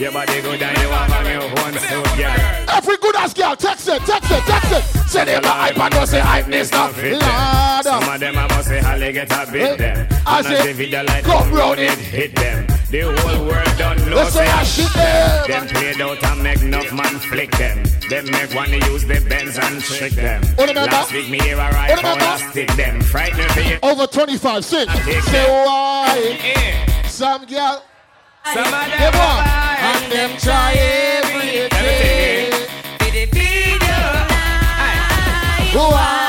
Your body good and you have on your own suit, girl. Every good ass girl, text it, text it, text it. Say them a hype and don't say hypeness not fit Lord. Some of them I must say Holly get a bit them. I say, video like come round round it hit them. The whole world don't know Let's say I say shit them. Them played out and make enough man flick them. Them make one to use the bends and trick them. Last week me hear a right What remember? I stick them. Frightening for you. Over 25, sing. take Say why? Some girl, Some of them and them try everything. Did it be Why?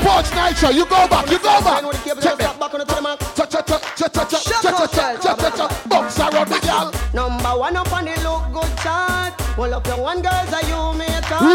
Coach Nytro, you go back, you go back. Check that. Box around the gal. Number one up on the look good chart. Well up your one girls are you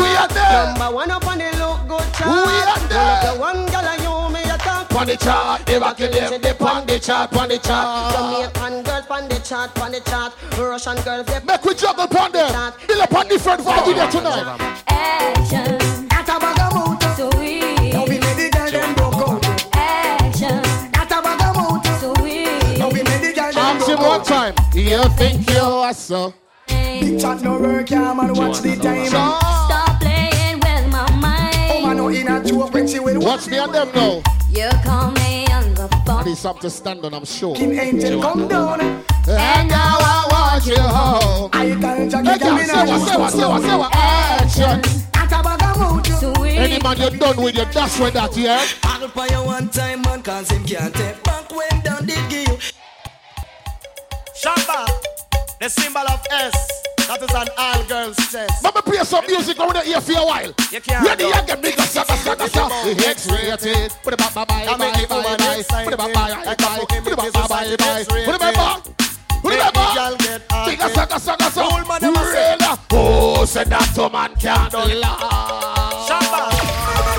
we are there. Number one up on the look good chart. We are there. your one girl are you me a talk. Pon the chart, they back in them. They pon the chart, pon the chart. Jamaican girls on the chart, on the chart. Russian girls they Make we juggle pon them. Build up on different vibe with tonight. Action, That a bag of mood. so we. Now we make the girl them broke out. Action, That a bag of mood. so we. Now we make the girl them Ask him one out. time. You think you are so? Big chat no work, yeah man. Watch the time. In a joke when she will Watch me and them now. You call me on the I phone. need something to stand on, I'm sure. King Angel come down. And now I want you home. I can Hey, Jackie girl, come say what, say what, say what, say what. Action. That a bag of mood. So we. Any man you're done with you, that's where that, yeah? I'll pay you one time, man, cause him can't take back when down did give you. Shamba, the symbol of S. That is an all girls test. Mama play some music over here for a while. You can't. Ready, you get bigger, sucker, sucker, sucker. X rated. Put it back, bye, bye, bye, bye, bye. Put it back, bye, bye, bye. Put it back, bye, bye, bye. Put it back, Remember, bigger, sucker, sucker, sucker. Oh, said that to man can't do love. Shut up.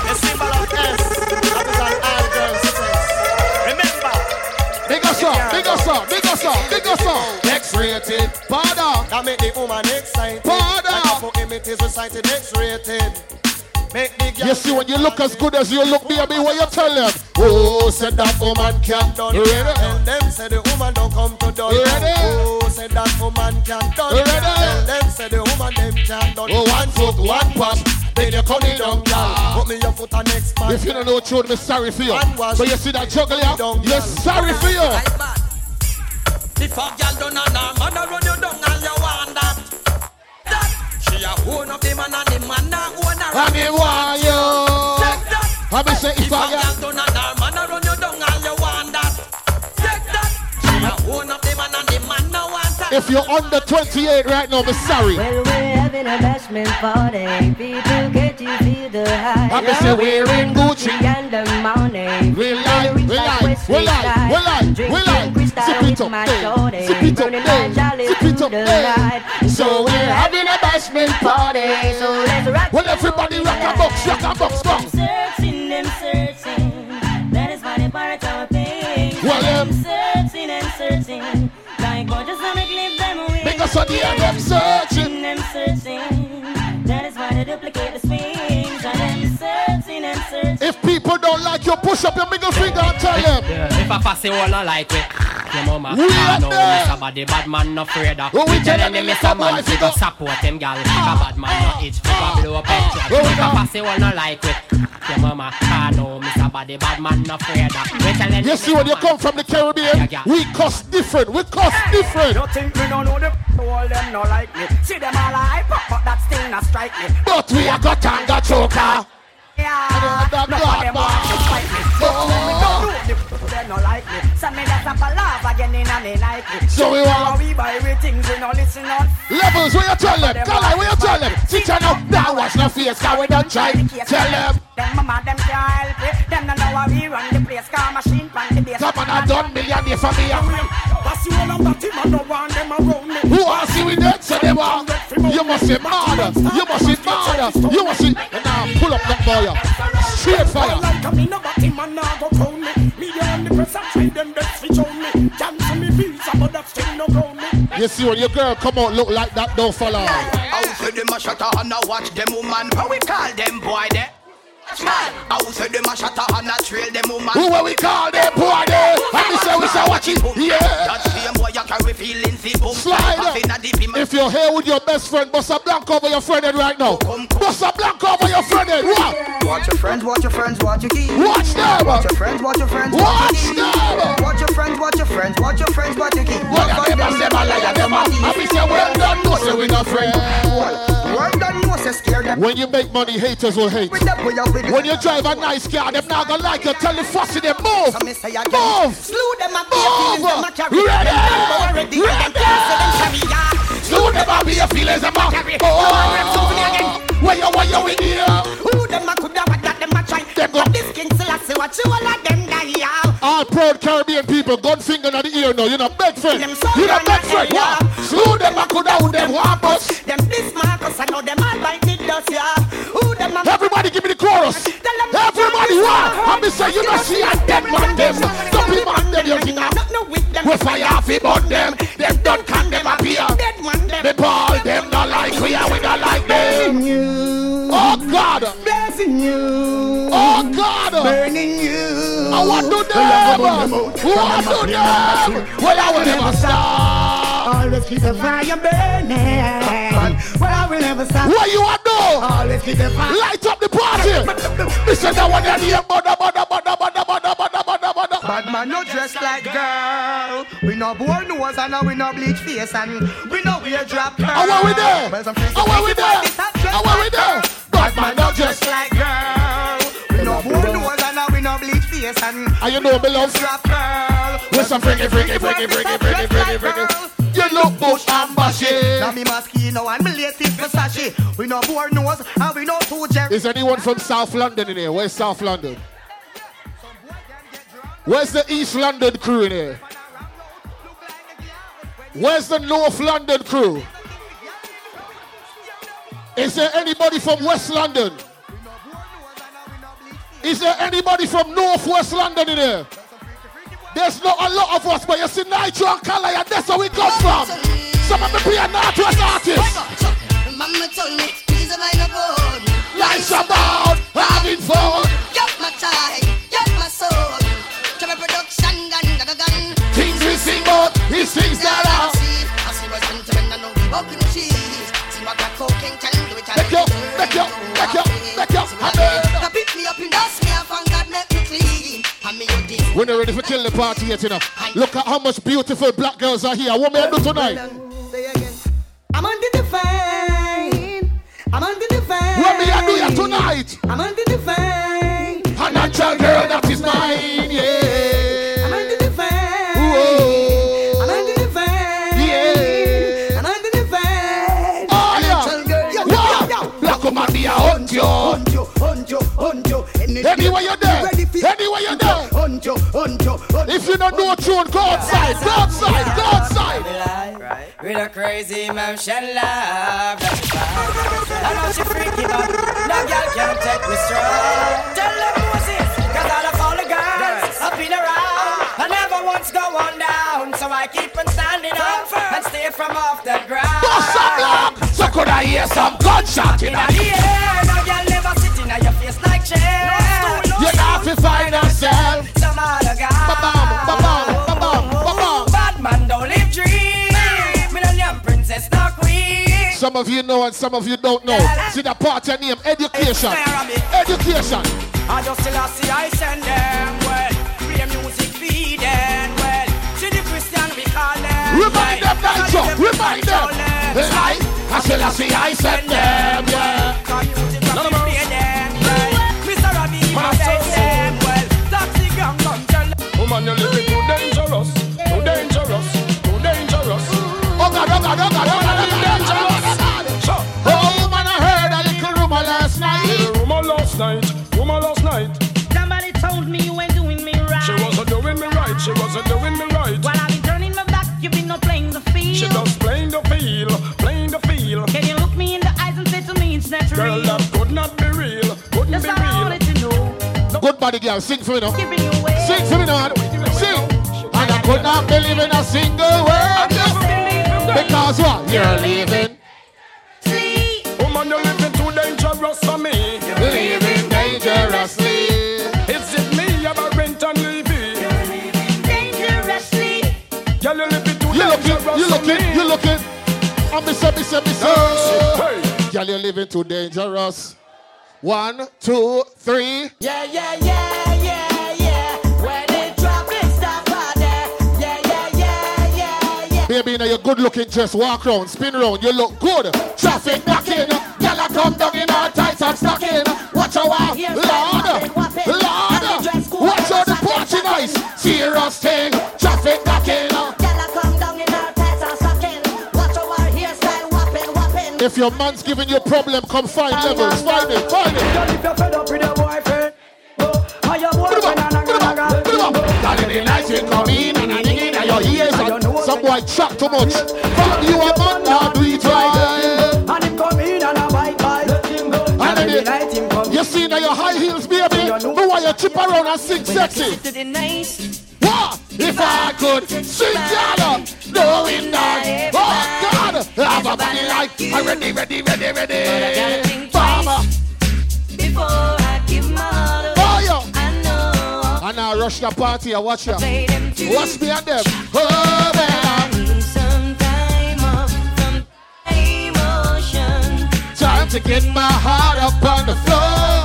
The symbol of S. That is an all girls test. Remember. Big us up, big us up, big us up, big us up. X-rated. Pada. that make the woman excited. Father. Like a fucking it is recited X-rated. Make the You see, when you look as good as you look, baby, what you tell them? Oh, said that woman can't done. Ready? Tell them say the woman don't come to done. Ready? Oh, say that woman can't done. Ready? Tell them say the woman them can't done. Oh, one foot, one pop. Then you come in down, girl. Ah. Put me your foot on next man. If you don't know truth, me sorry for you. But you see that juggle here? You're sorry for you. If a girl done on her man, I run you down and you want that. That she a own of the man and the man a own her. I mean, why you? Take that. I mean, say if If a I girl done on her man, I run you down and you want that. Take that. She a own of the man and the man a want her. If you're under 28 right now, me sorry. Well, we're having a bashment party. People get you feel the high. I mean, say we're in Gucci. and the money. We lie, we lie, we lie, we lie, we lie. Zip it up, hey. Zip it up, hey. Zip it up, hey. So we're having a bashment party. So let's rock. Well, everybody rock a box, rock a box, box. Searching them searching. That is why they pirate our pain. Well, um, searching and searching. Like wanna clip them away. Because of the end them searching. Don't like you, push up your middle finger and tell them. If I pass it all I like it, your mama We I are know there. Mr. Body bad man no afraid of. Oh, we We tell telling them them Mr. Mr. Man fi fi go- go support them gal. Cause bad man no itch fi go blow petrol. Oh, we If I pass it all no like it, your mama I know Mr. Body bad man no afraid of. We telling You see, when you come from the Caribbean, Yeah, yeah. we cost different. We cost different. You think we don't know the all them no like me. See them all hype up, but that still not strike me. But we are got tanga choker. Yeah, me. Don't. So we want we buy we things we no listen on. levels. Where you tell them? Call I, where you tell them? Teacher now, now watch no face. Cause we don't try. Tell them. Them mama them can't help it. Them no know how we run the place. Car machine pan the base. Come on, I done million for me. Pass you all that him and no want them around me. Who are see we dead? So they want. You must be mad. You must be mad. You must be. Now pull up that boy. Straight fire. Like a me no got him and now go crown me. Me on the press and try them best fi show me. Cancel me visa but that still no ground me. You see when your girl come out look like that, don't follow. How for them a shut and a watch them woman How we call them boy there watch man. I will say them a shatter and a trail them woman. Who will we call them boy there? And we say we say watch it. Yeah. That same boy you carry feelings the boom. Slide up. If you're here with your best friend, bust a blank over your friend head right now. Bust a blank over your friend head. What? Watch your friends, watch your friends, watch your keys. Watch them. Watch your friends, watch your friends, Watch your keys. them. Watch your friends, watch your friends, watch your friends, watch your keys. Well, you never say my liar, them a And we say well done, no say we not friend. Well done, no say scare them. When you make money, haters will hate. With them, we are with When you drive a nice car, them not gonna like you. Tell the fussy them move. So me say again, Move. Slew them a be Move. feelings them a carry. Ready. Ready, say them carry ya. Soon never be a feelings of my Oh, where you, where you in here? Who them what that them a try? Them go- this king say what you all of them die ya. All proud Caribbean people, gun finger in the ear now. You know. Them so You know, young big and friend. young. What? Slew them, I could have them want us. Them this Marcus, I know them all bite the dust ya. Who them Everybody give me the chorus. Everybody what? I'm say you know see a dead man them. Some people man them you think Not no with them. we fire off on them. Them don't can them appear. Dead man them. The ball them not like we are we not like them. Oh God. Blessing you. Oh God. Burning you. I want to them. What to them? Well I will never stop. Always keep the fire burning. Well, I will never stop. What you want to do? Always keep the fire. Light up the party. Listen that one there, the mother, mother, mother, mother, mother, mother, mother, mother. Bad man no dress like girl. We no bore nose and we no bleach face and we no wear drop curl. How are we there? How are we there? this How are we there? Girl. Bad man not dress. like girl. We no bore nose and we no bleach face and And you know me love drop curl. with some freaky, freaky, freaky, freaky, freaky, freaky, freaky. You look bush and bashy. Now me Moschino and me latest Versace. We no bore nose and we no two gem. Is anyone from South London in here? Where's South London? Where's the East London crew in here? Where's the North London crew? Is there anybody from West London? Is there anybody from North West London in here? There's not a lot of us, but you see Nytro and Kala, and that's where we come from. Some of them be a Northwest artists. Mama told me, please am I no good? Life's about having fun. Get my tie, get my soul. To my production, gun, gun, gun. Things we sing about, these things that are. I see what's meant to be, I know walk in the cheese. See what that cocaine can do, it can Make you, make you, make you, make you. Now pick me up and dust me off and God make me clean. And me you this. We're not ready for kill the party yet, you know. Look at how much beautiful black girls are here. What may I do tonight? I'm on the divine. I'm on the divine. What may I do here tonight? I'm on the divine. A natural girl that is mine, yeah. For- Anywhere you're there. Hunt you, hunt If you don't know tune, go outside, go outside, go outside. With a crazy man, she love. I know she freaky, but no girl can take me strong. Tell them Moses, cause all of all the girls up in around. I never once go on down, so I keep on standing up and stay from off the ground. Bust some lock. So could I hear some gunshot in In the air, Some of you know and some of you don't know. See the part your name, education. Education. I just still see I send them well. Play music feed them well. See the Christian we call them. Remind them, Nytro, remind them. I I see I send them, yeah. Come music from the play them well. Mr. My best them well. Taxi gang come tell them. Woman, you're living Girl, sing for me now. Sing for me now. Sing. And I could not believe in a single word. Because what? You're leaving. Woman, you're living too dangerous for me. You're dangerously. It's it me? Rent and. You're dangerously. You're living too You looking, you're looking. You're looking. I'm me, me, me, me. Girl, you're living too dangerous. One, two, three. Yeah, yeah, yeah. Good looking, just walk round, spin round, you look good. Traffic knocking, girl, I come down in all tights and stocking. Watch your walk, Lord, Lord. Watch out the party nice, serious thing. Traffic knocking. Girl, I come down in all tights and stocking. Watch our hairstyle whopping, whopping. If your man's giving you a problem, come find levels, find it, find it. Girl, if you're fed up with your boyfriend, oh, and your Put 'em boyfriend up, and put 'em up, put 'em up. Girl, oh, in the night you come boy chat too much. Fuck you a man, now do it right. And him come in and I bite bite. Let him go. And then night him come. You see now your high heels, baby. No why you chip around and sing sexy. What? If I could sing yada, uh, knowing that, oh God, uh, have a body like I'm ready, ready, ready, ready. Farmer, Before rush the party, I watch. Play. Watch me and them. Oh man, time off from emotion. time to get my heart up on the floor.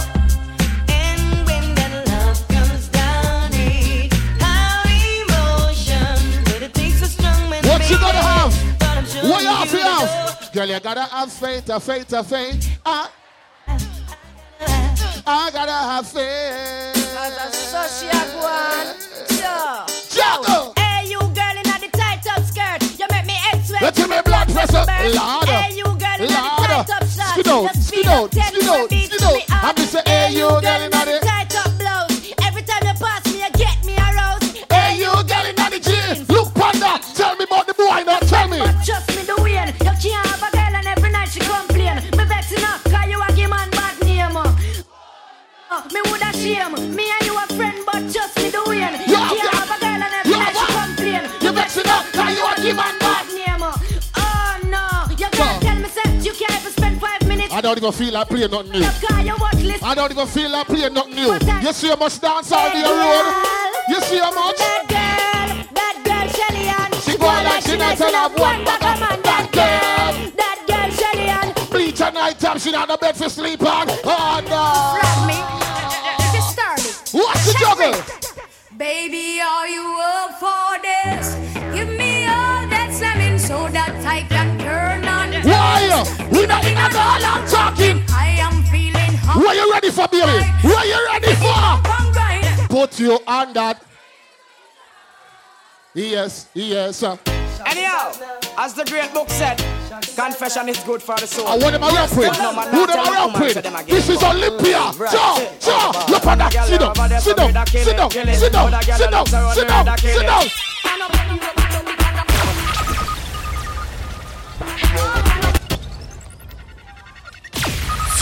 And when that love comes down, it how emotion. But it takes a strong man. What you gotta have? But I'm sure What you have to have? Girl, you gotta have faith, a faith, a faith. I, I gotta have faith. Hey, you girl in the tight up skirt. You make me head sweat. Let me blood pressure. Lord. Hey, you girl in the tight up shirt. Skid out, feel out, skid out, out. I'm just say, hey, you girl in the tight up blouse. Every time you pass me, you get me aroused. Hey, you girl in the jeans. Look, panda. Tell me about the boy now. Tell me. But trust me, the way you can't have a girl and every night she complain. Me vexing up, cause you a give man bad name. uh. Me woulda shame. Me and you a friend, but trust me, the way You can't you a give bad- name. Oh no, you can't tell me say you can't even spend five minutes. I don't even feel like playing nothing new. Cause your watch list. I don't even feel like playing nothing new. You see how much dance all the road? You see how much? That girl, that girl Shelly Ann. She go like she nice and have one back of man. That girl. That girl Shelly Ann. Bleach at night time, she not the bed for sleep on. Oh no. Slap me. Get started. What's the juggle? Baby, are you up for this? Give me that so that I can turn on. Why? We not in a all I'm talking. I am feeling hot. What you ready for, baby? What you ready for? Put your hand that. Yes, yes, sir. Anyhow, as the great book said, confession is good for the soul. Uh, I want them around with. No Who them tell around with? say them again. This is Olympia. Right. Jaw, jaw. Look at that. Sit down, sit down, sit down, sit down, sit down, sit down,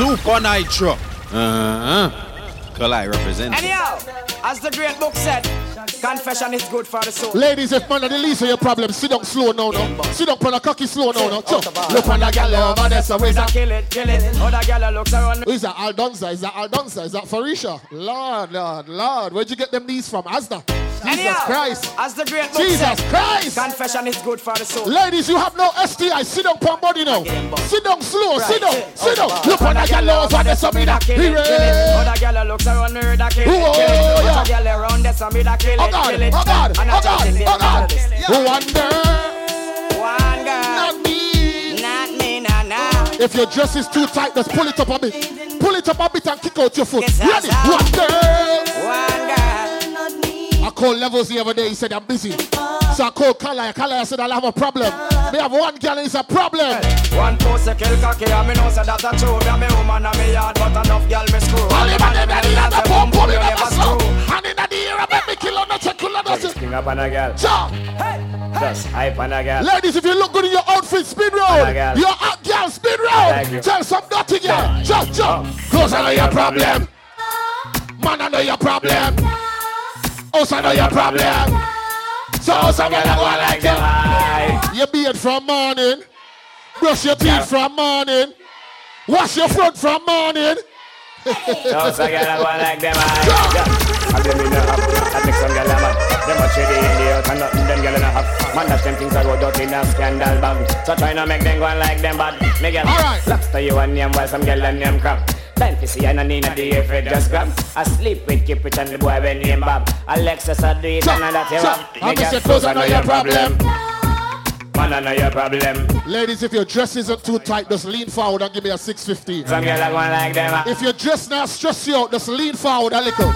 Supa Nytro. Uh-huh. Kalai represent. Anyhow, as the great book said, confession is good for the soul. Ladies, if man are the least of your problem, sit down slow now, no. Sit down on a cocky slow now, no. Chuck. Look on the gal over there, so where's that? Kill it, kill it. Other gal looks around me. Is that Aldonza? Is that Aldonza? Is that Farisha? Lord, Lord, Lord. Where'd you get them knees from? Asda. Jesus Christ. As the great Jesus said, Christ. confession is good for the soul. Ladies, you have no STI. Sit down, pump body now. Sit down slow. Sit down. Right. Sit down. Oh, Look on the gal over there, so me that. Kill it, kill it. Hooray. Other gal looks around me, that kill it, Whoa, kill it. Other gal around there, so me that kill Oh God, it. oh God, oh God, oh, the oh God. middle of this. Wonder. One girl, Not me. not me, nah, nah. If your dress is too tight, just pull it up a bit. Pull it up a bit and kick out your foot. Ready? sir. Wonder. One girl. I called Levels the other day. He said, I'm busy. So I called Kala. Kala said, I'll have a problem. Me have one girl and it's a problem. One post a kill cocky, and me know say that a true. Me a me woman and me yard, but enough gal me screw. All the man in the ear, the pump, pump, you you never never slow. screw. And in the ear, I bet me kill on the check, kill on the King up on a girl. Cha. Just hype on a girl. Ladies, if you look good in your outfit, spin Hello, round. girl. You're out, girl, spin Thank round. Tell some dirty girl. Jump, jump. Close, I know your problem. Man, I know your problem. Also, I know your problem. So, some girl, I go like them. Aye. Your beard from morning. Brush your teeth from morning. Wash your front from morning. Just a girl I go like them aye. Yeah. And them in the have. That make some girl a mad. Them a shady in the out and nothing them girl in a have. Man, dash them things I go dirty in a scandal bag. So try not make them go like them bad. Me girl, Alright. lobster you and name while some girl and name crab. Fantasy and I need a day if it just grab. I sleep with Kip Rich and the boy when name Bob. Alexis I do it and I that you have. I'm just close, I know your problem. Man, I know your problem. Ladies, if your dress isn't too tight, just lean forward and give me a 650 Some girl are going like them. Uh. If your dress now stress you out, just lean forward a little.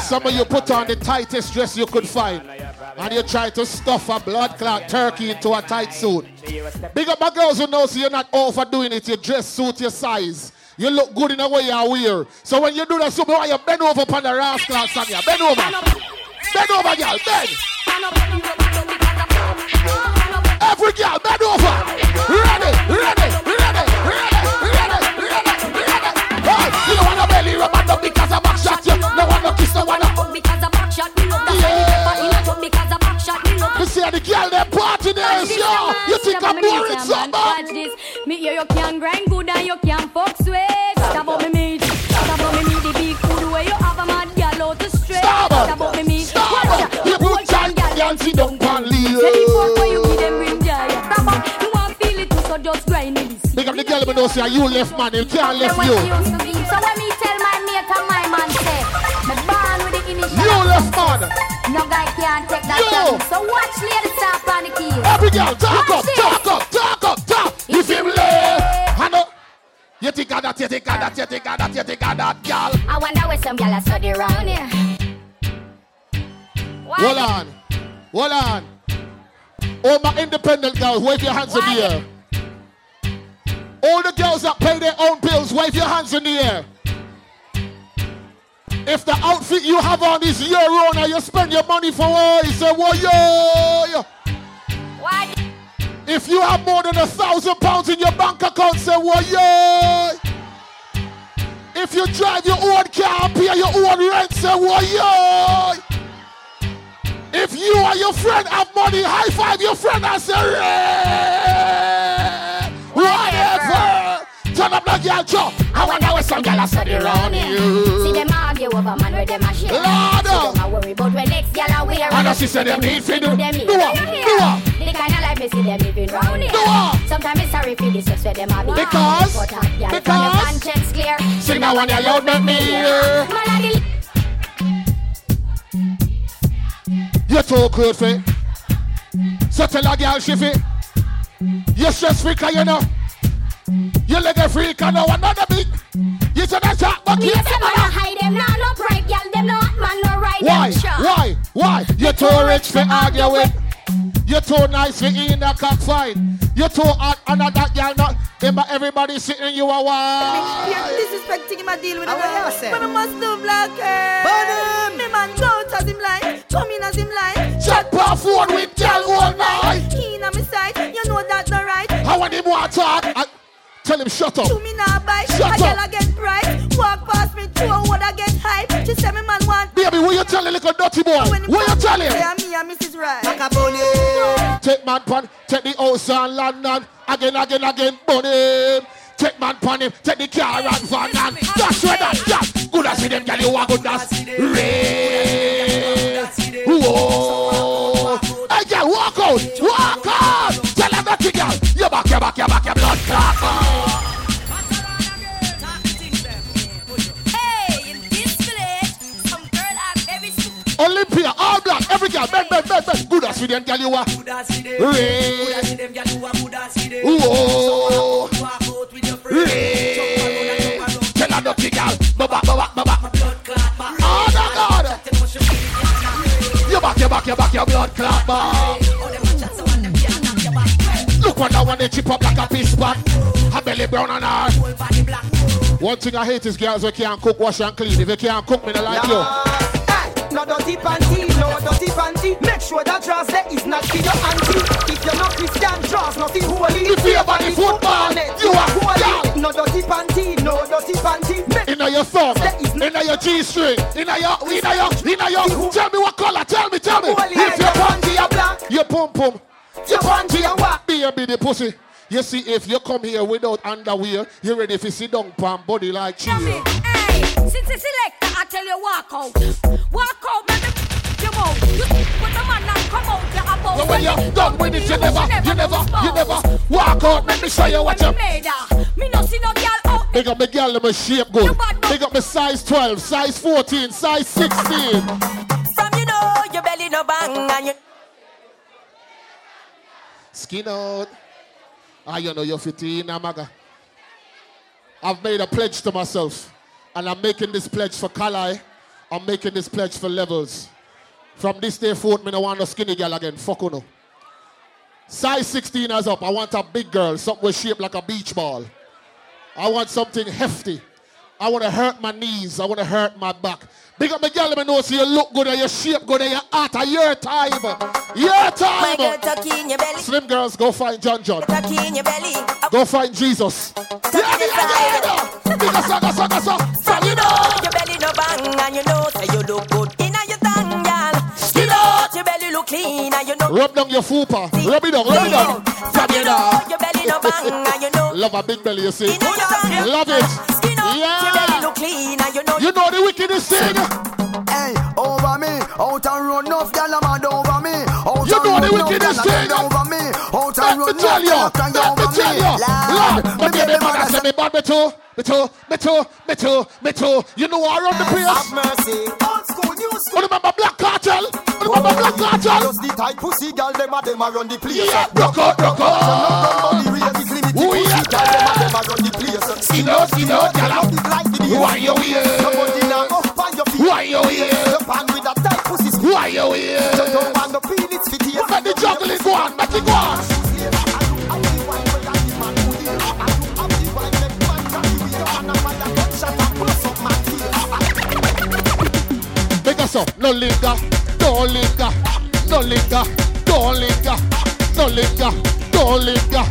Some of you put on the tightest dress you could find. And you try to stuff a blood clot turkey into a tight suit. Big up my girls who know so you're not overdoing it. Your dress suit your size. You look good in the way you wear. So when you do that, so you bend over upon the rascal on you. Bend over. Bend over, girl. Bend. Every girl, bend over. Ready, ready, ready, ready, ready, ready, ready. Hey, you don't want to belly rub and up because I back shot you. No one to kiss, no one to Because I back shot me love. That's why me never in a tub because I back shot. You see the girl them party there, yo. You I'm boring Watch something? this. Me hear you can grind good and you can fuck sweet. Stop about me meat. Stop about me meat. The big food where you have a mad girl out the street. Stop it. Stop about me meat. Stop Watch it. ya. You put girl, girl, sit down and leave. Say the fuck where you give them rim jar. Stop up. You want feel it too, so just grind this. Big up the girl me know say you left man, you can't left you. I used to be. So when me tell my mate and my man say, me born with the initial. You left man. No guy can't take that chance. So watch lady stop on the. Every girl, talk Watch up, this. talk up, talk up, talk. If him lay, I know. You think of that, you think of that, you think of that, you think of that, girl. I wonder where some gyal are study round here. Why Hold on, hold on. All my independent girls, wave your hands in the air. All the girls that pay their own bills, wave your hands in the air. If the outfit you have on is your own and you spend your money for you say, well, yo, yo. Why? If you have more than a thousand pounds in your bank account, say, well, yo. If you drive your own car and pay your own rent, say, well, yo. If you and your friend have money, high five your friend and say, whatever. Turn up the girl chop. I wonder where some girl are study around See them argue over man where them a share. Lord, See them oh. a worry about when next gyal a wear. And she said them need fi do- do what? Do what? The kind of life me see them living round here. Do what? Sometimes it's sorry for this where them a be. Because- gyal uh, because- conscience clear. Sing that one, you loud, make me hear. Man a the You too good for it. So tell a girl she fit. You stress freak, you know. You like a freak, and I know another big. You said that shot, but Me you say man hide them now no pride gyal them no man no ride Why? Why? Why? You're too rich for argue with. You're too nice for in a cockfight. You're too hot and that girl not. Them but everybody sitting you a why? You're disrespecting him, I deal with How him. will you say? But I must do black hair. Burn him. Me man go out as him like, come in as him like. Chat per phone with girl all night. Keen on me side, you know that not right. How when him want talk? I, tell him shut up. To me now bite, Shut a up. girl I get bright. Walk past me, two would I get hype. She say me man want. Baby, what you tell the little dirty boy? When What you come, tell say him? I'm me and Mrs. Right. Macaroni. Take man pan, take the house and London. Again, again, again, bunny. Take man pan him, take the car and van and that's where that, that. Good as see them, girl, you are good as Ray. Whoa. Hey, girl, walk out, walk out. Dirty girl, you back, you back, you back, your blood clot. In this village, some girl are very stupid. Olympia, all black, every girl, bend, bend, bend, bend. Good as see them, girl, you are Ray. Whoa. Ray. Tell her dirty girl, baba, baba, baba. Oh, no, God. You back, you back, you back, your blood clot, man. Look what that one they chip up like a piece pot. Her belly brown and hard. One thing I hate is girls who can't cook, wash and clean. If you can't cook, me don't like you. Hey, no dirty panty, no dirty panty. Make sure that dress there is not for your auntie. If you're not Christian, dress nothing holy. If you body football, you are holy. No dirty panty, no dirty panty. Make Inna your thumb, inna your G-string, inna your, inna your, inna your. Tell me what color. Tell me, tell me. If Your panty a black, your pum pum, your panty a what? be a the pussy. You see, if you come here without underwear, you ready to sit down pan body like cheese. Hey, since it's selector, I tell you walk out. Walk out, man. You move. You put the man and come out. You about. Well, when you done with it, you never, you never, you never walk out. Let me show you what you. Me no see no girl out. Big up my girl, let me shape good. Big up my size 12, size 14, size 16. From you know your belly no bang and you Skin out. Ah, you know you're 15, Amaga. I've made a pledge to myself. And I'm making this pledge for Kalai. I'm making this pledge for levels. From this day forth, me no want a skinny girl again. Fuck no. Size 16 is up. I want a big girl, something with shape like a beach ball. I want something hefty. I want to hurt my knees. I want to hurt my back. Big up my girl, let me know so you look good and your shape good and your heart are your time. Your time. girl tucky in your belly, Slim girls, go find John John. in your belly. Up Go find Jesus. tucky inside. Because I got so, got so. From you know your belly no bang and you know say you look good Your belly look clean and you know. Rub down your fupa. Rub it down, rub it down. From you know your belly no bang and you know. Love a big belly, you see. Inna your tongue, Love it. Out your belly Yeah. look clean and you know. You know the wickedest thing. Hey, over me, out and run off, gyal a mad over me. Out You and know the run off, wickedest gyal a thing. dead over me. Out and me run off, you. gyal a Let me over tell me. you. Lord, Lord, me baby baby mother mother said me bad, me too. Me too, me too, me too, me too. You know I run the place. Have mercy. Old school, new school. Remember Black Cartel? Remember Black Cartel? Just the tight pussy girl, them a them a run the place. Yeah, rock out, rock So no gun out. body raise it, limit the Ooh, pussy yeah. girl, them a them a run the place. Skin out, skin out, gyal. Love it like the bass. Why you here? Somebody now up on your feet. Why you here? Pussy squeeze. You don't want no feel it's fit here. Let the juggling go on, let it go on. Make up, no linger, don't linger, no linger, don't linger, no linger, don't linger.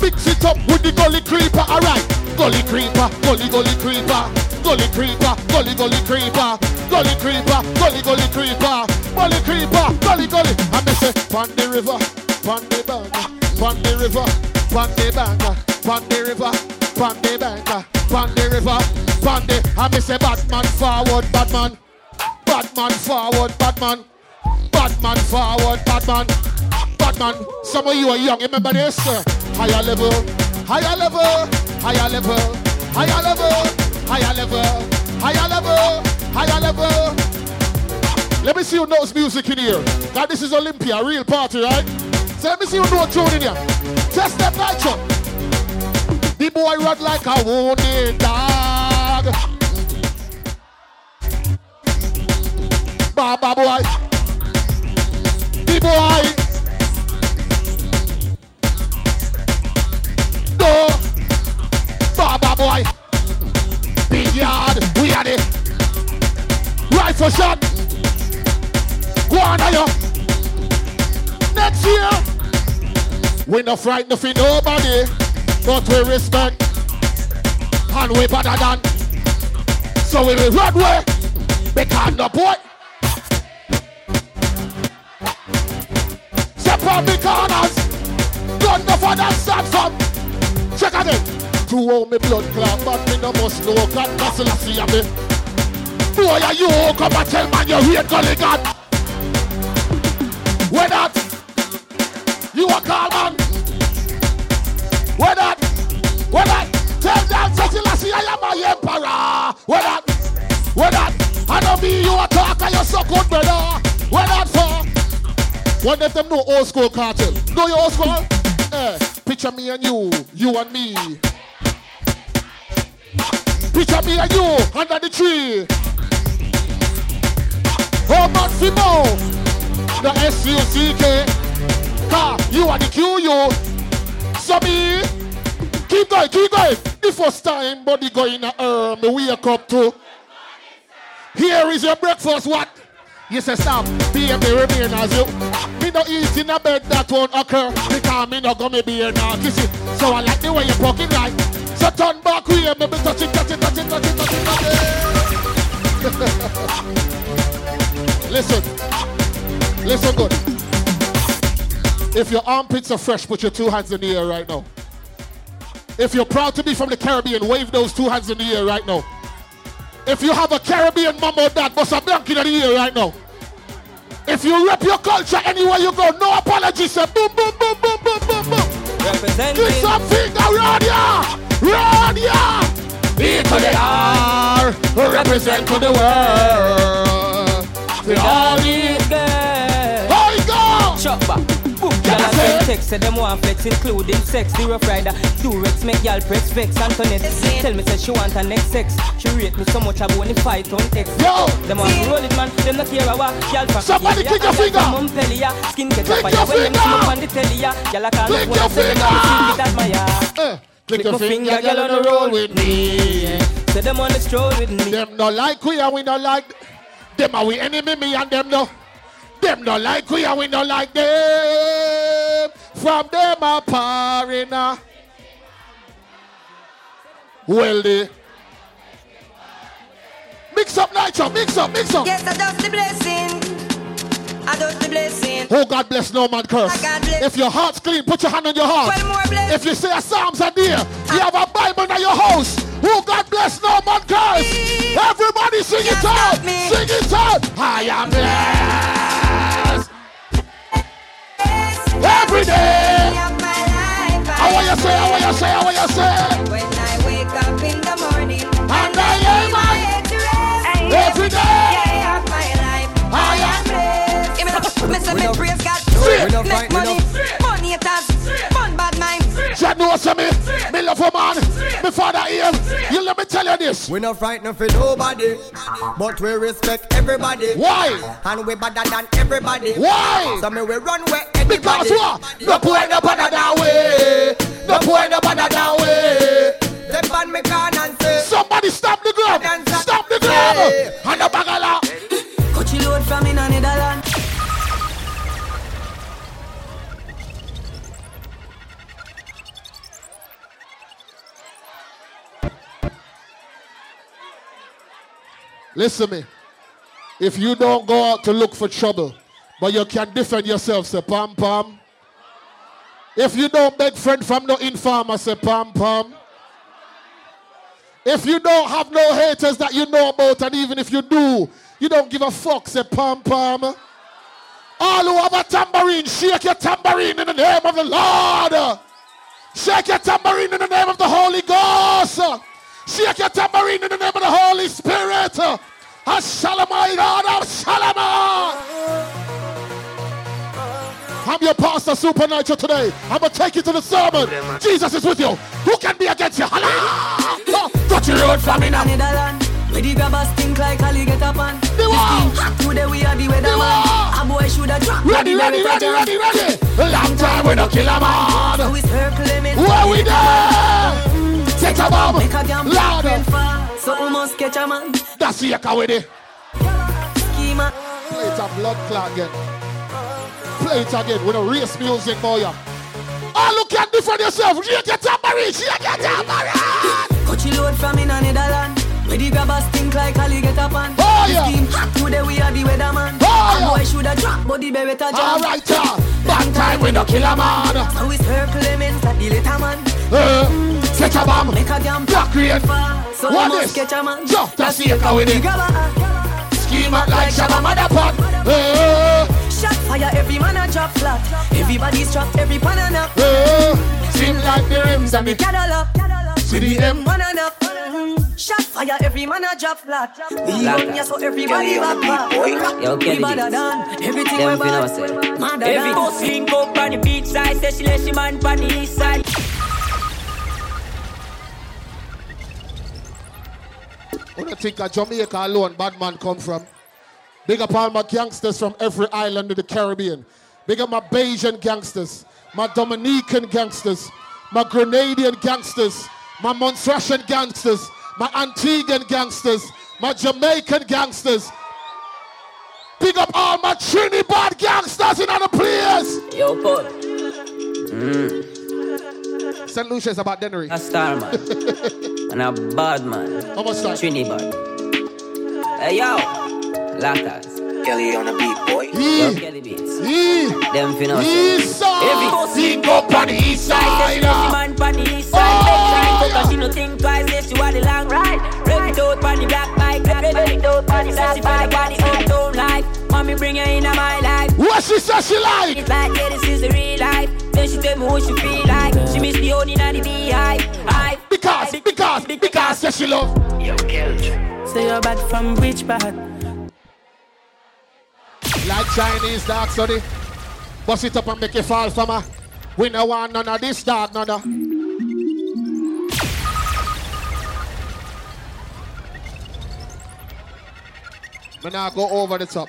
Mix it up with the gully creeper, alright. Gully creeper, gully gully creeper, gully creeper, gully gully creeper, gully creeper, gully gully creeper, gully creeper, gully gully. And me say, pon the river, pon the bank, pon the river, pon the bank, pon the river, pon the bank, pon the river, pon the. And me say, Batman forward, Batman. Batman forward, Batman. Batman forward, Batman. Batman. Some of you are young. Remember this? Higher level, higher level, higher level, higher level, higher level, higher level, higher level. Let me see who knows music in here. God, this is Olympia, real party, right? So let me see who knows tune in here. Test that nitro. The boy run like a wounded dog. Baba boy. The boy. Rifle shot. Go on, yo. Next year. We no frightened for nobody. But we respect. And we better than. So we will run way. Because no boy. Step on the corners. Gun no for that stand from. Check again. To hold me blood clot, but me no must know God muscle I see me. Boy, are you come and tell man you hate gully God. Where that? You a call man. Where that? Where that? Tell them Cecil I see I am my emperor. Where that? Where that? I know me you a talker, you so good brother. Where that for? One of them know old school cartel. Know your old school? Eh, picture me and you, you and me. Picture me and you under the tree. Oh, Fimo. The S-U-C-K. Car, you are the Q-U. So me, keep going, keep going. The first time body going me wake up to. Here is your breakfast, what? You say stop, a remain as you. Me no eat in a bed that won't occur because me no go me be here now kiss it. So I like the way you poking like. So turn back here, be touch it, touch it, touch it, touch it, touch it, touch it. listen, listen good. If your armpits are fresh, put your two hands in the air right now. If you're proud to be from the Caribbean, wave those two hands in the air right now. If you have a Caribbean mom or dad, bust a blanket in the air right now. If you rep your culture anywhere you go, no apology. Say boom, boom, boom, boom, boom, boom, boom. Representing. Give some finger round ya, round ya. E to the R, represent to the world. The all these girls. How you go? Chop back. Boom, Y'all a send text, say them want flex, including sex. The rough rider, Durex, make y'all press vex. Antoinette, tell me say she want her next sex. She rate me so much I want to fight on X. Yo, them want to roll it, man. Them not care about y'all from Somebody click your finger. Mum belly ya, skin get up your when them smoke on the telly ya. Y'all Click me your phone, say them want to see it at my yard. Eh, Click your finger, girl, on the roll with me. Say them on the stroll with me. Them no like we and we no like them. Are we enemy? Me and them no. Them no like we and we no like them. From them a parina. Well, they mix up nitro, mix up, mix up. Yes, just the blessing. I just the blessing. Oh God bless no man curse. If your heart's clean, put your hand on your heart. If you say a Psalms are dear, you have a Bible in your house. Oh God bless no man curse. Everybody sing it out. Sing it out. I am blessed. Every day. How will you say? How will you say? How will you say? We Make don't fight, we money, money haters, fun bad mind. Jah know say me, me love a man, me father here. You let me tell you this. We not frightened for nobody, but we respect everybody. Why? And we better than everybody. Why? So me we run where anybody. Because what? No point no better that way. No point no better that way. Step on me can and say. Somebody stop the grab. Stop the grab. And the bagala. Listen to me. If you don't go out to look for trouble, but you can defend yourself, say pam pam. If you don't beg friend from no informer, say pam pam. If you don't have no haters that you know about, and even if you do, you don't give a fuck, say pam pam. All who have a tambourine, shake your tambourine in the name of the Lord. Shake your tambourine in the name of the Holy Ghost. Shake your tambourine in the name of the Holy Spirit. Ashalamai God, Ashalama. I'm your pastor, Supernatural today. I'm gonna take you to the sermon. Jesus is with you. Who can be against you? Allah! Got your road from me now. Where the grabbers think like Ali get up on. The hot today we are the weatherman. A boy should have dropped. Ready, ready, ready, ready, ready. Long time we don't kill a man. So we circle them in. Where we there? A bomb. Make a damn Louder. So we must catch a man. That's the echo with it. Schema. Play it a blood clot again. Play it again with a race music, boy. Oh, look at different yourself. Shake your tambourine. Shake your tambourine. Coachy load from in Netherlands. Where the grabbers think like Ali get up on. Oh, The yeah. scheme hot today we are the weatherman. Oh, A yeah. boy should have dropped, but the baby better jump. All right, uh, bang time we don't kill a man. So circle them in like the little man. Uh, set a bomb. Make a damn Black rain. So we What must is? catch a man. Just that's the echo with it. Scheme up like Shabba Motherpot. Uh, Shot fire, every man a drop flat. Everybody's trapped, every pan and up. uh, seem like the rims and the Cadillac. See the M. One and up. Shot fire, every man a drop flat. We run ya so everybody back back. Yo, We Kennedy. better than everything we fi know bad. say. Madder Every than. boss link on the beach side, say she let she man on the east side. Who do you think of Jamaica alone bad man come from? Big up all my gangsters from every island of the Caribbean. Big up my Bajan gangsters, my Dominican gangsters, my Grenadian gangsters, my Montserratian gangsters, my Antiguan gangsters, my Jamaican gangsters. Big up all my Trinidad gangsters in other place. Yo, Paul. Mm. St. Lucia is about Dennery. A star man. and a bad man. How much time? Trinidad. Hey, yo. Latas. Kelly on the beat, boy. Yo, Kelly Beats. Yee. Them fi know East side. Every boss Sing up on the east Say side. she let man on the east side. Oh. Make time because she no think twice. Say she want the long ride. Rev it out on the black bike. Rev it out on the black bike. Say she feel like the uptown life. Man want me bring her in my life. What she say she like? It's like, yeah, this is the real life. Then she tell me what she feel like. She miss the only in the beehive. Hive. Because, because, because, say she love. Yo, Say you're bad from which part? Like Chinese dog, sonny. Bust it up and make it fall from her. We no want none of this dog, none of. We now go over the top.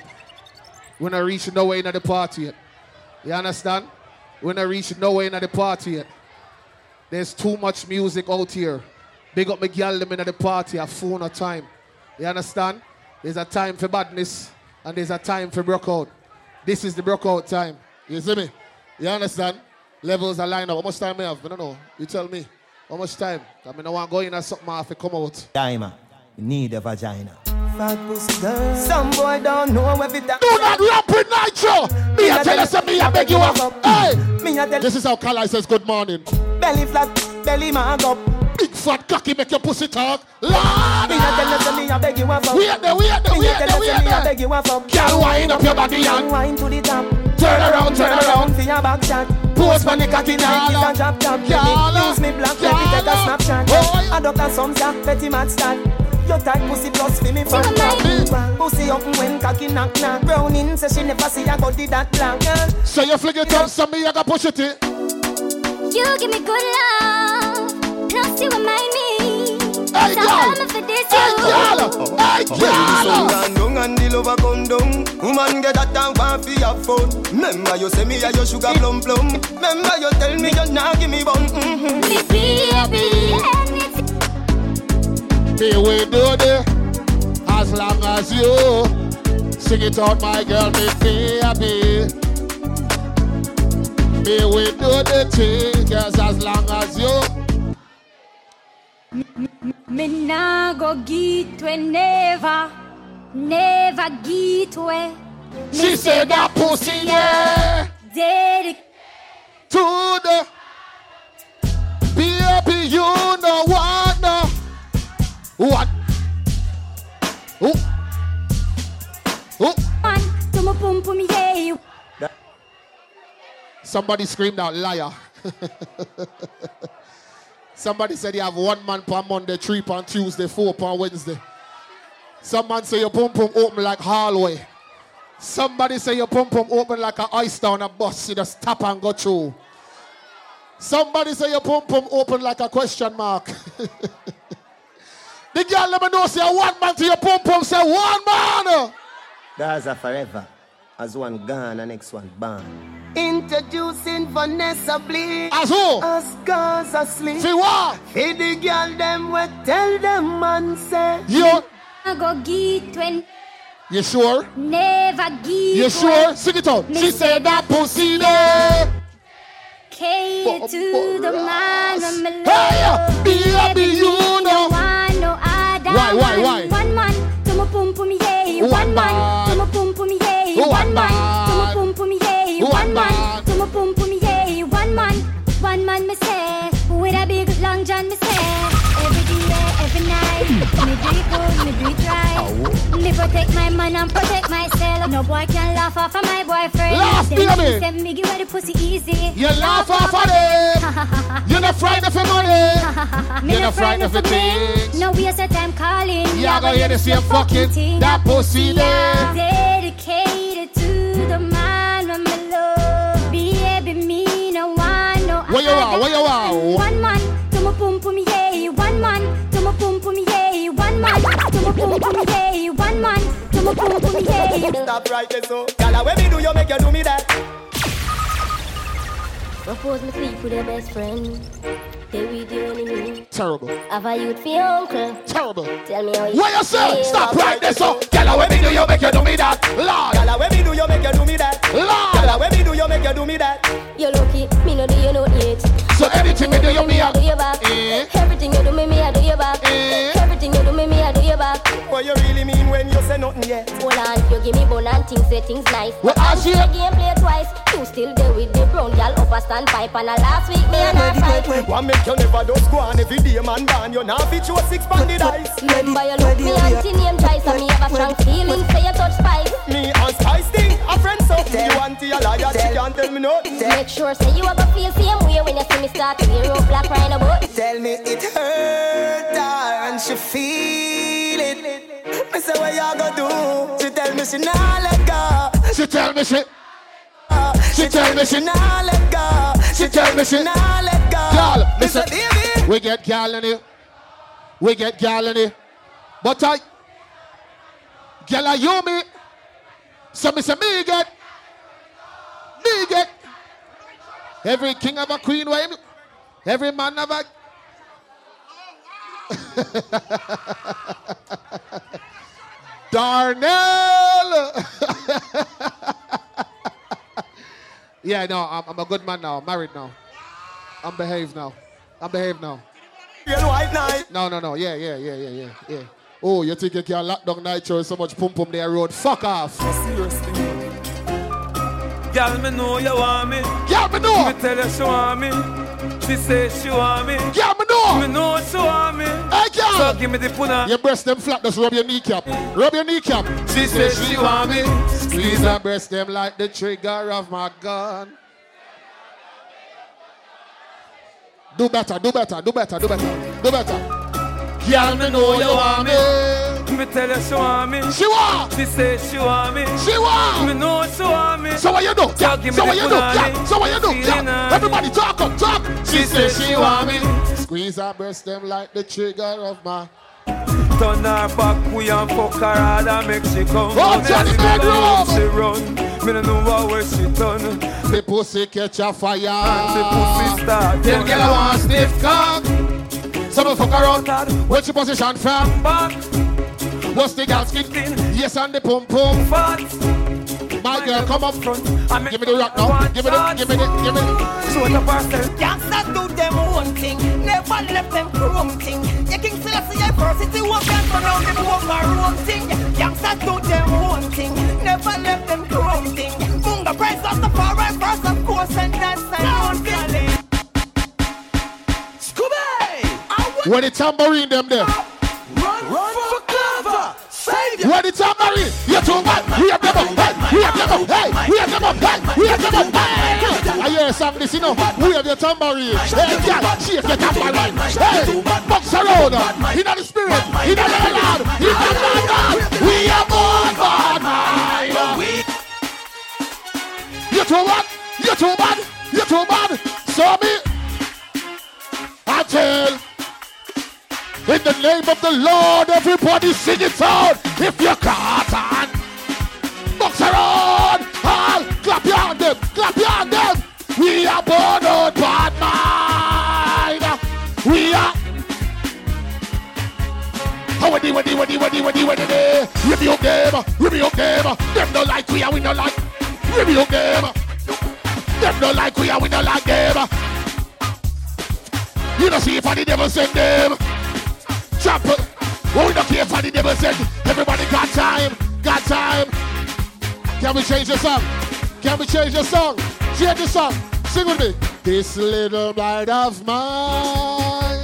We're not reaching nowhere in the party yet. You understand? We're not reaching nowhere in the party. There's too much music out here. Big up my girl them in the party, a phone of time. You understand? There's a time for badness and there's a time for breakout. This is the breakout time. You see me? You understand? Levels are lined up. How much time I have? I don't know. You tell me. How much time? I mean, I want to go in and something I to come out. You need a vagina. Fat pussy girl. Some boy don't know if it. Do not rap with Nytro. Me a tell you something, me a beg you up. Hey, me a tell. This is how Kala says good morning. Belly flat, belly mag up. Big fat cocky make your pussy talk. Lord, me a tell you something, me a beg you up. There, wait there, Me a wait tell there, you wait something, me there. beg you up. Girl, wind up your body and wine to the top. Turn around, turn around. for your back shot. For the cocky now. Make it a drop top. Use me black, let me take a snapshot. I duck a some sa, petty mad start. Your tight pussy plus for me from back. Pussy up when cocky knock knock. Browning say she never see a body that black. girl. So you fling it up, some me I got push it in. You give me good love, plus you remind me. Hey, So girl. I'm for this Hey, you. girl. Hey, When the sun down and the lover come down Woman get that and want fi have fun Remember you say me a your sugar plum plum Remember you tell me you nah give me bun mm-hmm. Me baby, Me we do it as long as you sing it out, my girl, me baby. Me we do the thing, girls, as long as you. Me nah go get we never, never get we. She said that pussy, yeah. Dedicated To the What? Oh. Oh. Somebody screamed out liar. Somebody said you have one man per Monday, three per Tuesday, four per Wednesday. Some man say your pum pum open like hallway. Somebody say your pum pum open like an ice on a bus. You just tap and go through. Somebody say your pum pum open like a question mark. the girl let me know say one man to your pum pum say one man. Gaza forever. As one gone, the next one born. Introducing Vanessa Bling. As who? As girls asleep. See what? Hey, the girl them we tell them man say. You, I go get we you sure? never get You sure? Sing it out. Me She say said that pussy there. Cater to the man when me Hey, love. Why, why, why? One man to my pum pum yeah. One man to my pum pum. One One man it. Me protect my man and protect myself. No boy can laugh off of my boyfriend. Laugh, Them baby. say me give her the pussy easy. You laugh off of them. You're not frightened for money. You're not frightened for things. No waste of time calling. You gonna hear the same fucking thing. That pussy there. Dedicated to the man me love. Baby, me no want no Where you are? Where you are? To my pum pum. One man to my pum pum. Stop right there so Girl, when me do you make you do me that Propose me sleep with your best friend. They with you only me. Terrible. Have a youth for your uncle. Terrible. Tell me how you What you say? Stop right there, so. Girl, when me do you make you do me that? Lord. Girl, when me do you make you do me that Lord. Girl, when me do you make you do me that You lucky, me no do you no yet. So anything me do you me I a- do you back. Eh? Everything you do me, me I do you back. Nothing yet Hold on, you give me bone and things say things nice. Well, I see the game play twice. You still there with the brown girl up a standpipe and a last week me and her fight. One make you never just go on every day, man. Ban you now fit you a six banded eyes. Remember you look me auntie name twice and me have a strong feeling say you touch spice. Me and Spice thing, a friend so You auntie a liar, she can't tell me no. Make sure say you a go feel same way when you see me start to up black rhino boat. Tell me it hurt her and she feel it. Me say what you go do? She tell me she nah let go. She tell me she. She tell me she nah let go. She tell me she. nah let go. Girl, Me say, baby. We get gal in here. We get gal in here. But I. Gal are you me? So me say me get. Me get. Every king have a queen. Why him- Every man have a. Darnell! yeah, no, I'm, I'm a good man now. I'm married now. I'm behaved now. I'm behaved now. Real white night. No, no, no. Yeah, yeah, yeah, yeah, yeah, yeah. Oh, you think you can lock down Nytro so much pum pum there road? Fuck off. Girl, me know you want me. Girl, me know. Me tell you she want me. She say she want me. Girl, me know. Me know she want me. Hey, girl. So give me the puna. Your breast them flat, just rub your kneecap. Rub your kneecap. She say she want me. Squeeze her breast them like the trigger of my gun. Do better, do better, do better, do better, do better. Girl, me know you want me. Me tell you she want me. She want. She say she want me. She want. Me know she want me. So what you do? So Yeah. give me So what you do? Yeah. So what you do? Yeah. Everybody talk up, talk. She say she want me. Squeeze her breast them like the trigger of my. Turn her back, we and fuck her hard and make she come. Oh, Me Johnny see the Bedroom. She run. Me no know what way she done. The pussy catch a fire. And The pussy start. Them girl want stiff cock. Some fuck around. What's your position from? Back. What's the gal skin? Yes, and the pum pum. Fat. My girl, come up front. Give me the rock now. Give me the, give me the, give me the. Show the parcel. Youngsters do them own thing, never left them chrome thing. You can King Selassie University walk and turn out them walk a room thing. Youngsters do them own thing, never left them chrome thing. Bunga price of the power and first of course and that's an own thing. Where the tambourine them there? Run, run for cover, save Where the tambourine? You too bad. We them up. Hey, we them up. Hey, we them up. Hey, we them up. Hey. I hear this, you know. We have your tambourine. Hey, girl, shake your tambourine. Hey, box around. In the spirit. In the Lord. In the Lord. We are born bad mind. You too bad. You too bad. You too bad. So me. I tell. In the name of the Lord, everybody sing it out. If you're caught on, box around, all clap your hand them, clap your hand them. We are born on bad mind. We are. How we do, we do, we do, we do, we do, we do. Review game, review game. Them don't like we are, we don't like. Review game. Them don't like we are, we don't like them. You don't see if the devil send them. We don't care for the devil said. Everybody got time. Got time. Can we change the song? Can we change the song? Change the song. Sing with me. This little light of mine.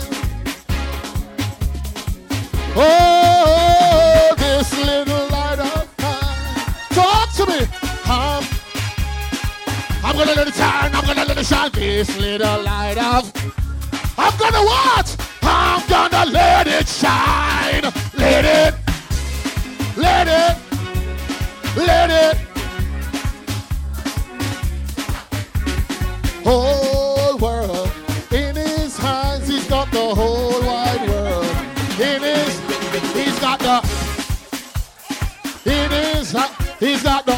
Oh, this little light of mine. Talk to me. Um, I'm gonna let it shine. I'm gonna let it shine. This little light of. I'm gonna what? I'm gonna let it shine. Let it. Let it. Let it. Whole world in his hands. He's got the whole wide world in his. He's got the. in his, he's got the.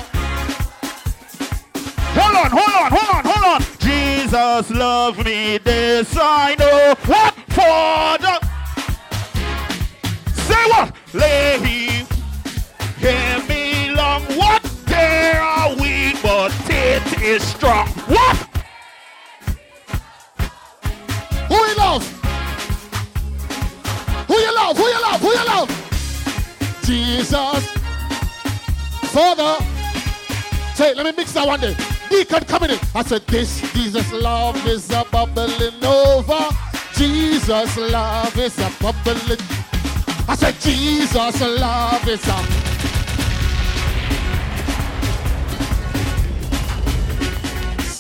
Hold on, hold on, hold on, hold on. Jesus love me, this I know. What for the? Say what? Lay him, hear me long. What? There are weak, but it is strong. What? Who you love? Who you love? Who you love? Who you love? Jesus. Father. say, let me mix that one day. Deacon coming in. I said, this Jesus love is a bubbling over. Jesus love is a bubbling. I said, Jesus love is a.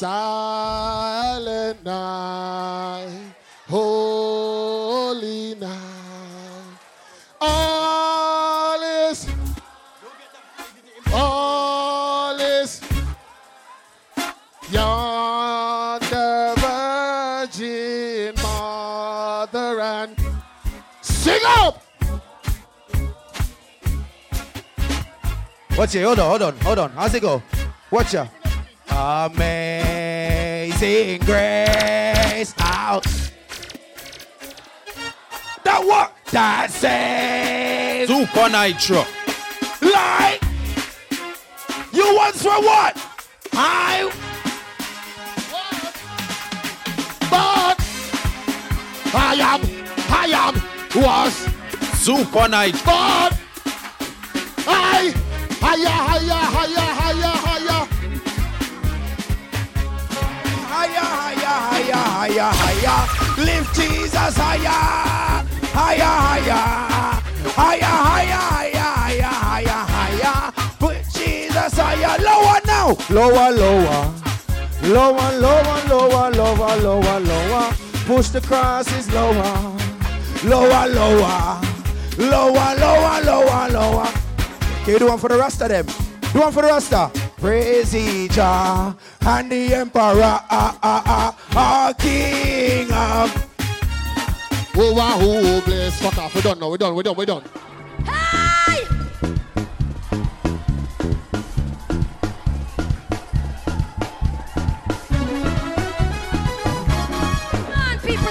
Silent night, holy Watch it. Hold on, hold on, hold on. How's it go? Watch ya. Amazing grace. Out. That what? That says. Supa Nytro. Like. You once were what? I. But I am, I am, was Supa Nytro. But I, higher, higher, higher, higher, higher. Higher, higher, higher, higher, higher. Lift Jesus higher. Higher, higher. Higher, higher, higher, higher, higher. Put Jesus higher. Lower now. Lower, lower. Lower, lower, lower, lower, lower, lower. Push the crosses lower. Lower, lower. Lower, lower, lower, lower. Okay, do one for the rest of them. Do one for the Rasta. Praise Jah and the Emperor, ah, ah, ah, ah, King of. Whoa, wow, whoa, bless. Fuck off. We're done now. We're done. We're done. We're done.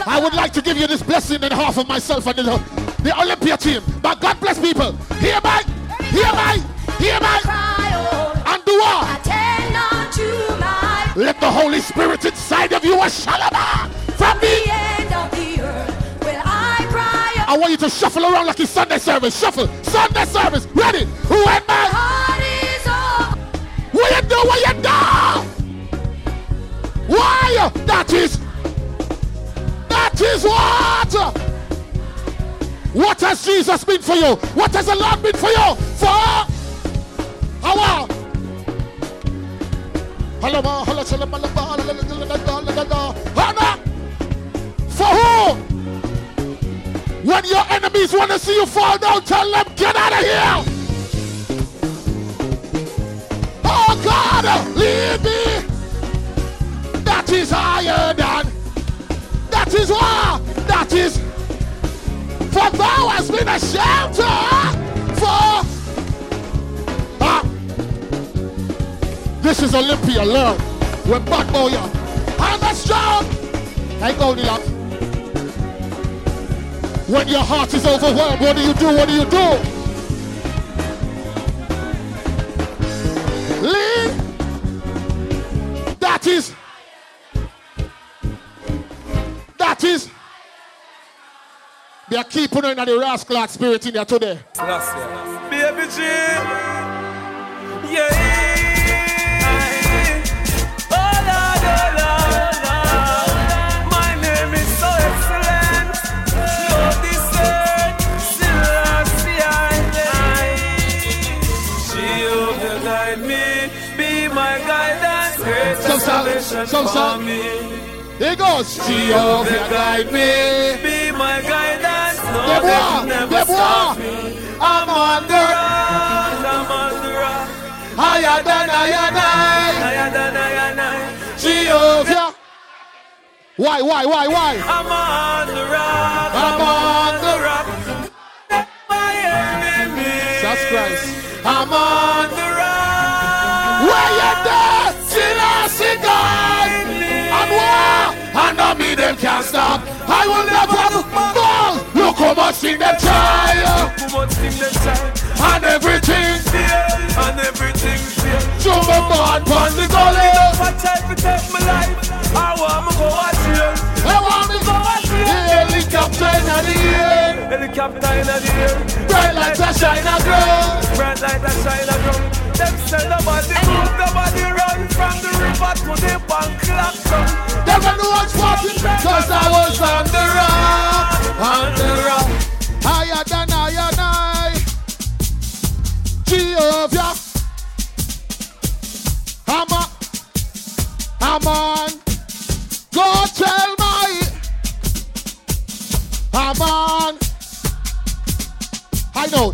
I would like to give you this blessing in half of myself and the, the Olympia team. But God bless people. Hear my, hear my, hear my. And do what? Let the Holy Spirit inside of you a shalaba from the end of the earth will I cry. I want you to shuffle around like it's Sunday service. Shuffle. Sunday service. Ready? Who am I? Heart is all What you do? What you do? Why? That is. That is what. What has Jesus been for you? What has the Lord been for you? For our for who? When your enemies want to see you fall down, tell them, get out of here. Oh God, lead me. That is higher than. That is what? That is. For thou hast been a shelter for. Ah. This is Olympia, learn. When bad boy, I'm a strong. Hey, Goldilocks. When your heart is overwhelmed, what do you do? What do you do? Lean. They are keeping in the rascal spirit in there today. Baby G. Yeah. Oh, Lord, oh, Lord, Lord. My name is so excellent. Lord, this earth, Selassie, Jehovah guide me, be my guidance, great Some song, salvation some for me. Here goes. Jehovah guide me. Be my guidance, no Debois, devil never Debois. stop me. I'm on the rock, I'm on the rock. Higher than I Higher than I and I. Jehovah. Why, why, why, why? I'm on the rock. I'm on the rock. My enemy. Jesus Christ. I'm on the rock. Where you there? Selassie God. And war. And me them can't stop. I will never too much thing them try. Too much thing them try. And everything. Yeah, and everything. Jump up on pon the gully. What time to take my life? I want me go watch here. I want me go watch here. Helicopter in the air. Helicopter in the air. Bright lights are shining a ground. Bright lights are shining a ground. Them sell nobody move, nobody run from the river to the bank clock. Them know what's popping, cause I was on the rock, on the rock. Behavior. I'm a, I'm on. Go tell my. I'm on. I know.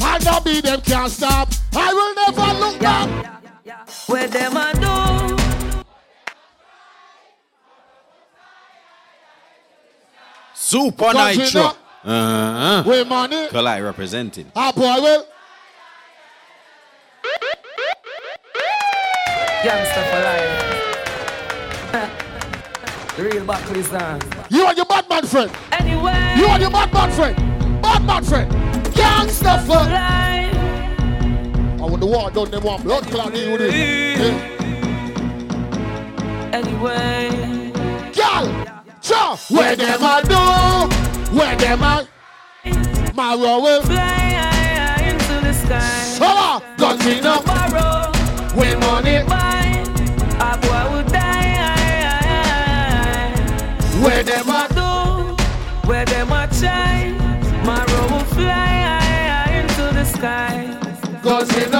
I know be them can't stop. I will never look back. Yeah, yeah, yeah. Where them I do? Supa Nytro know- Uh-huh. Where money? Kalai representing. Ah, boy, well. Gangsta for life. the real Buckley's on. You and your Batman friend. Anyway. You and your Batman friend. Batman friend. Gangsta for life. I want the war done, them want blood clot you with it. Anyway. Girl, cha, where them a do? Where them a? My row will fly into the sky. Summer, guns in up. Where money? Mine. A boy would die. Where them a do? Where them a shine? My road will fly into the sky. Guns in a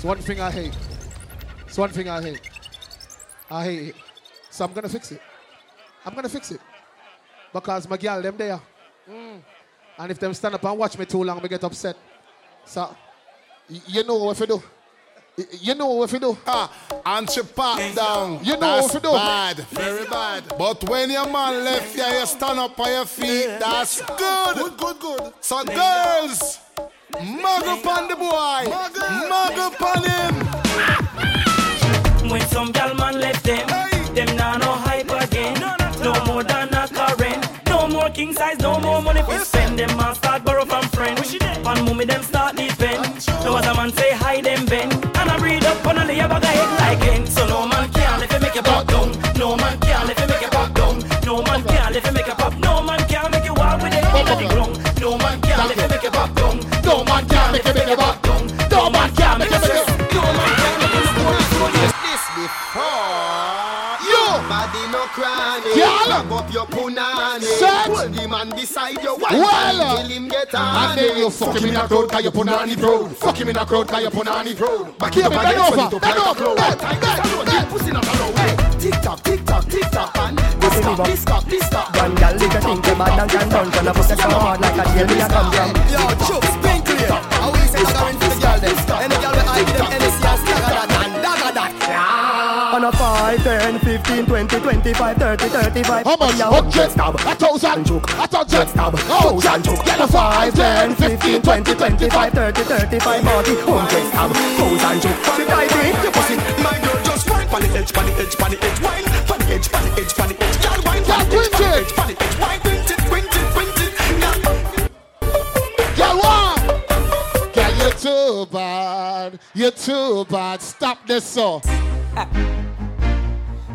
It's one thing I hate. It's one thing I hate. I hate it. So I'm gonna fix it. I'm gonna fix it. Because my girl, them there. Mm. And if them stand up and watch me too long, me get upset. So, you know what to do. You know what to do. Ah, and she pop down. You know that's what to do. bad, very bad. But when your man left you, you stand up on your feet. That's good. Good, good, good. So girls, mug up on the boy. Mug up on him. When some gal man left them, them now no hype again. No more than a current. No more king size, no more money for spend. Them man start borrow from friends. On mommy them start depend. No other man say hi them bend. And I read up on a lay bag of head like hen. So no man can if you make it pop down. Can make it make it pop down. No man can make make it. No man can make it This before you body no cranny. Grab up your punani. Set. Hold him and decide your wife Well. till him get on. And then you fuck him in a crowd cause you punani proud. Fuck him in a crowd cause you punani proud. Back Here it we up bend over, turn it up bend over, bend, bend, as a road, your pussy not allow. Hey, Tick tock, tick tock, tick tock, and this stop, this stop, this stop. One girl you think you bad and can done Gonna you so hard like a me a come from Yo, chup, Any girl we I give them any serious dagger that and dagger that. On a 5, 10, 15, 20, 25, 30, 35 How much? Yeah, Hundred. stab. A thousand. A thousand. stab. Oh, Thousand? Choke. Get a five, ten, fifteen, twenty, 25, 30, 35, 40 Hundred stab. Thousand choke. From the diary Your pussy, my girl, just wine pon the edge, pon the edge, pon the edge, wine pon the edge, pon the edge, pon the edge. Girl, wine pon the edge, pon the edge, pon the edge, wine, You're too bad. Stop this, so. Girl,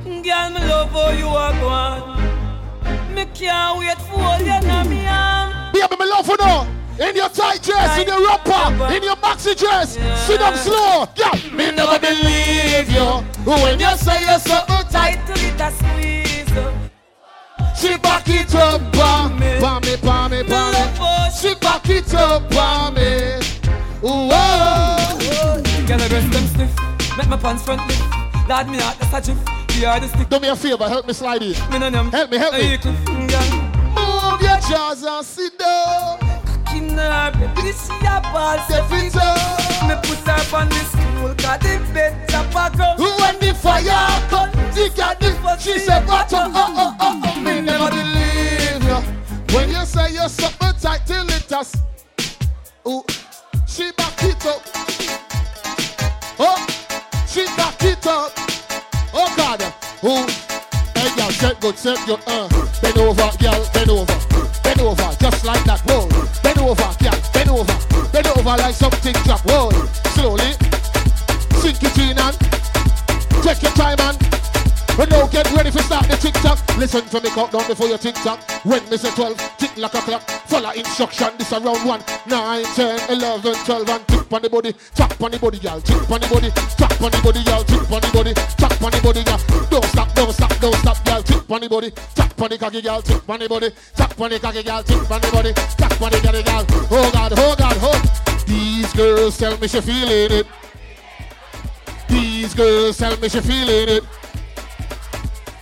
me love how you are going. Me can't wait for you now, me arm. Baby, me love you now. In your tight dress, in your romper, in your maxi dress. Sit up slow. Yeah, me never believe you. When you say you're something tight, to get a squeeze. she back it up, bam bam me, bam me, bam. She back it up, bam me. Oh, Girl, I dress them stiff. Make my pants front lift. Lad me out, that's a jiff. The stick. Do me a favor, help me slide in. Me no. Help me, help me. Move your jaws and sit down. In her baby, she a ball Step it up. Me put her on the stool, cause the bed top a ground. When the fire come, she got the She said, what oh, oh, uh, oh, uh, oh, uh, me never believe you. When you say you're something tight till it has. Ooh, she back it up. Oh, she back it up. Oh God, ooh. Hey, girl, set good, set good, uh. Bend over, girl, bend over. Bend over, just like that, whoa. Bend over, girl, bend over. Bend over like something drop, whoa. Slowly, sink it in and take your time and we now get ready for start the tick. Listen to me count down before you tick tock. When me say 12, tick like a clock. Follow instruction, this around 1, 9, 10, 11, 12, and tick on the body. Tap on the body, y'all. Tick on the body. Tap on the body, y'all. Tick on the body. Tap on the body, y'all. Don't stop, don't stop, don't stop, y'all. Tick on the body. Tap on the cocky, y'all. Tick on the body. Tap on the cocky, y'all. Tick on the body. Tap on the cocky, y'all. Oh God, oh God, oh. These girls tell me she feeling it. These girls tell me she feeling it.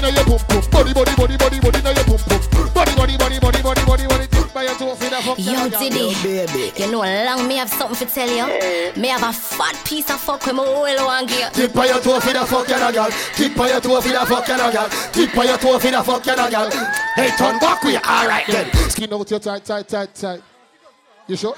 now you pump pump. Body, body, body, body, now your pump pump. body, body, body. Tip by your toe, feed that fuck. Yo, Diddy, you know long me have something to tell you. Me have a fat piece of fuck with my oil one gear. Tip on your toe for the fuck you no girl. Tip on your toe for the fuck you no girl. Tip on your toe for the fuck you no girl. Hey, turn back we alright then. Skin out your tight, tight, tight, tight. You sure?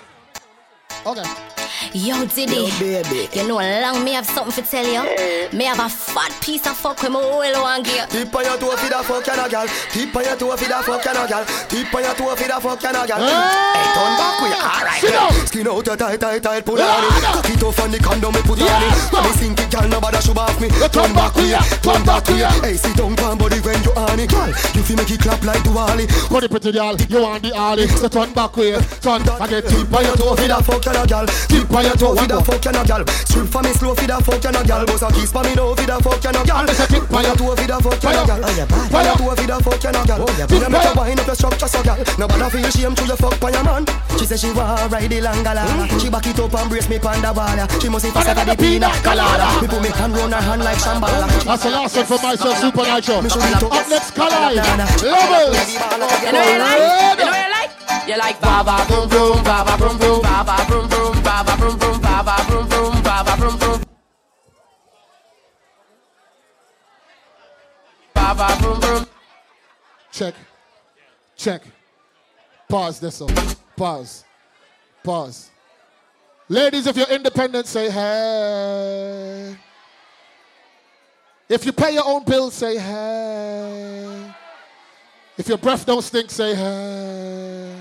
Okay. Yo, Diddy, baby. you know long me have something to tell you. Me have a fat piece of fuck with my oil one gear. Tip on your toe for the fuck you no girl. Tip on your toe for the fuck you no girl. Tip on your toe for the fuck you no girl. Hey, turn back we alright Sit down. Skin out your tight, tight, tight, pull ah. on it. Cock it off on the condom, me put on it. When me sink it, girl, nobody should off me. Turn back we turn back we Hey, sit down, pan body when you on it. Girl, you feel make it clap like Duali. Body pretty girl, you want the alley. So turn back way, turn. I get Tip on your toe for the fuck no girl. Tip on your toe for the fuck you no girl. Strip for me slow for the fuck you no girl. Boss a kiss for me now for the fuck you no girl. Tip on your toe for the fuck you no girl. Tip on your toe for the fuck you no girl. Me no make you wind up your structure so girl. Nobody feel shame to your fuck by your man. She say she want ride the langala. Hmm? She back it up and brace me panda wall. She must be faster than the pina colada. Me put me hand round her hand like shambala. That's the last one for myself, Supa Nytro. Me show it Up next, Collide. Levels. You know you like? You like? Like baba boom boom, baba boom boom, baba boom boom, baba boom boom, baba boom boom, baba boom boom. Baba boom boom. Check. Check. Pause this up. Pause. Pause. Ladies, if you're independent, say hey. If you pay your own bills, say hey. If your breath don't stink, say hey.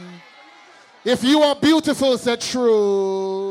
If you are beautiful, say true.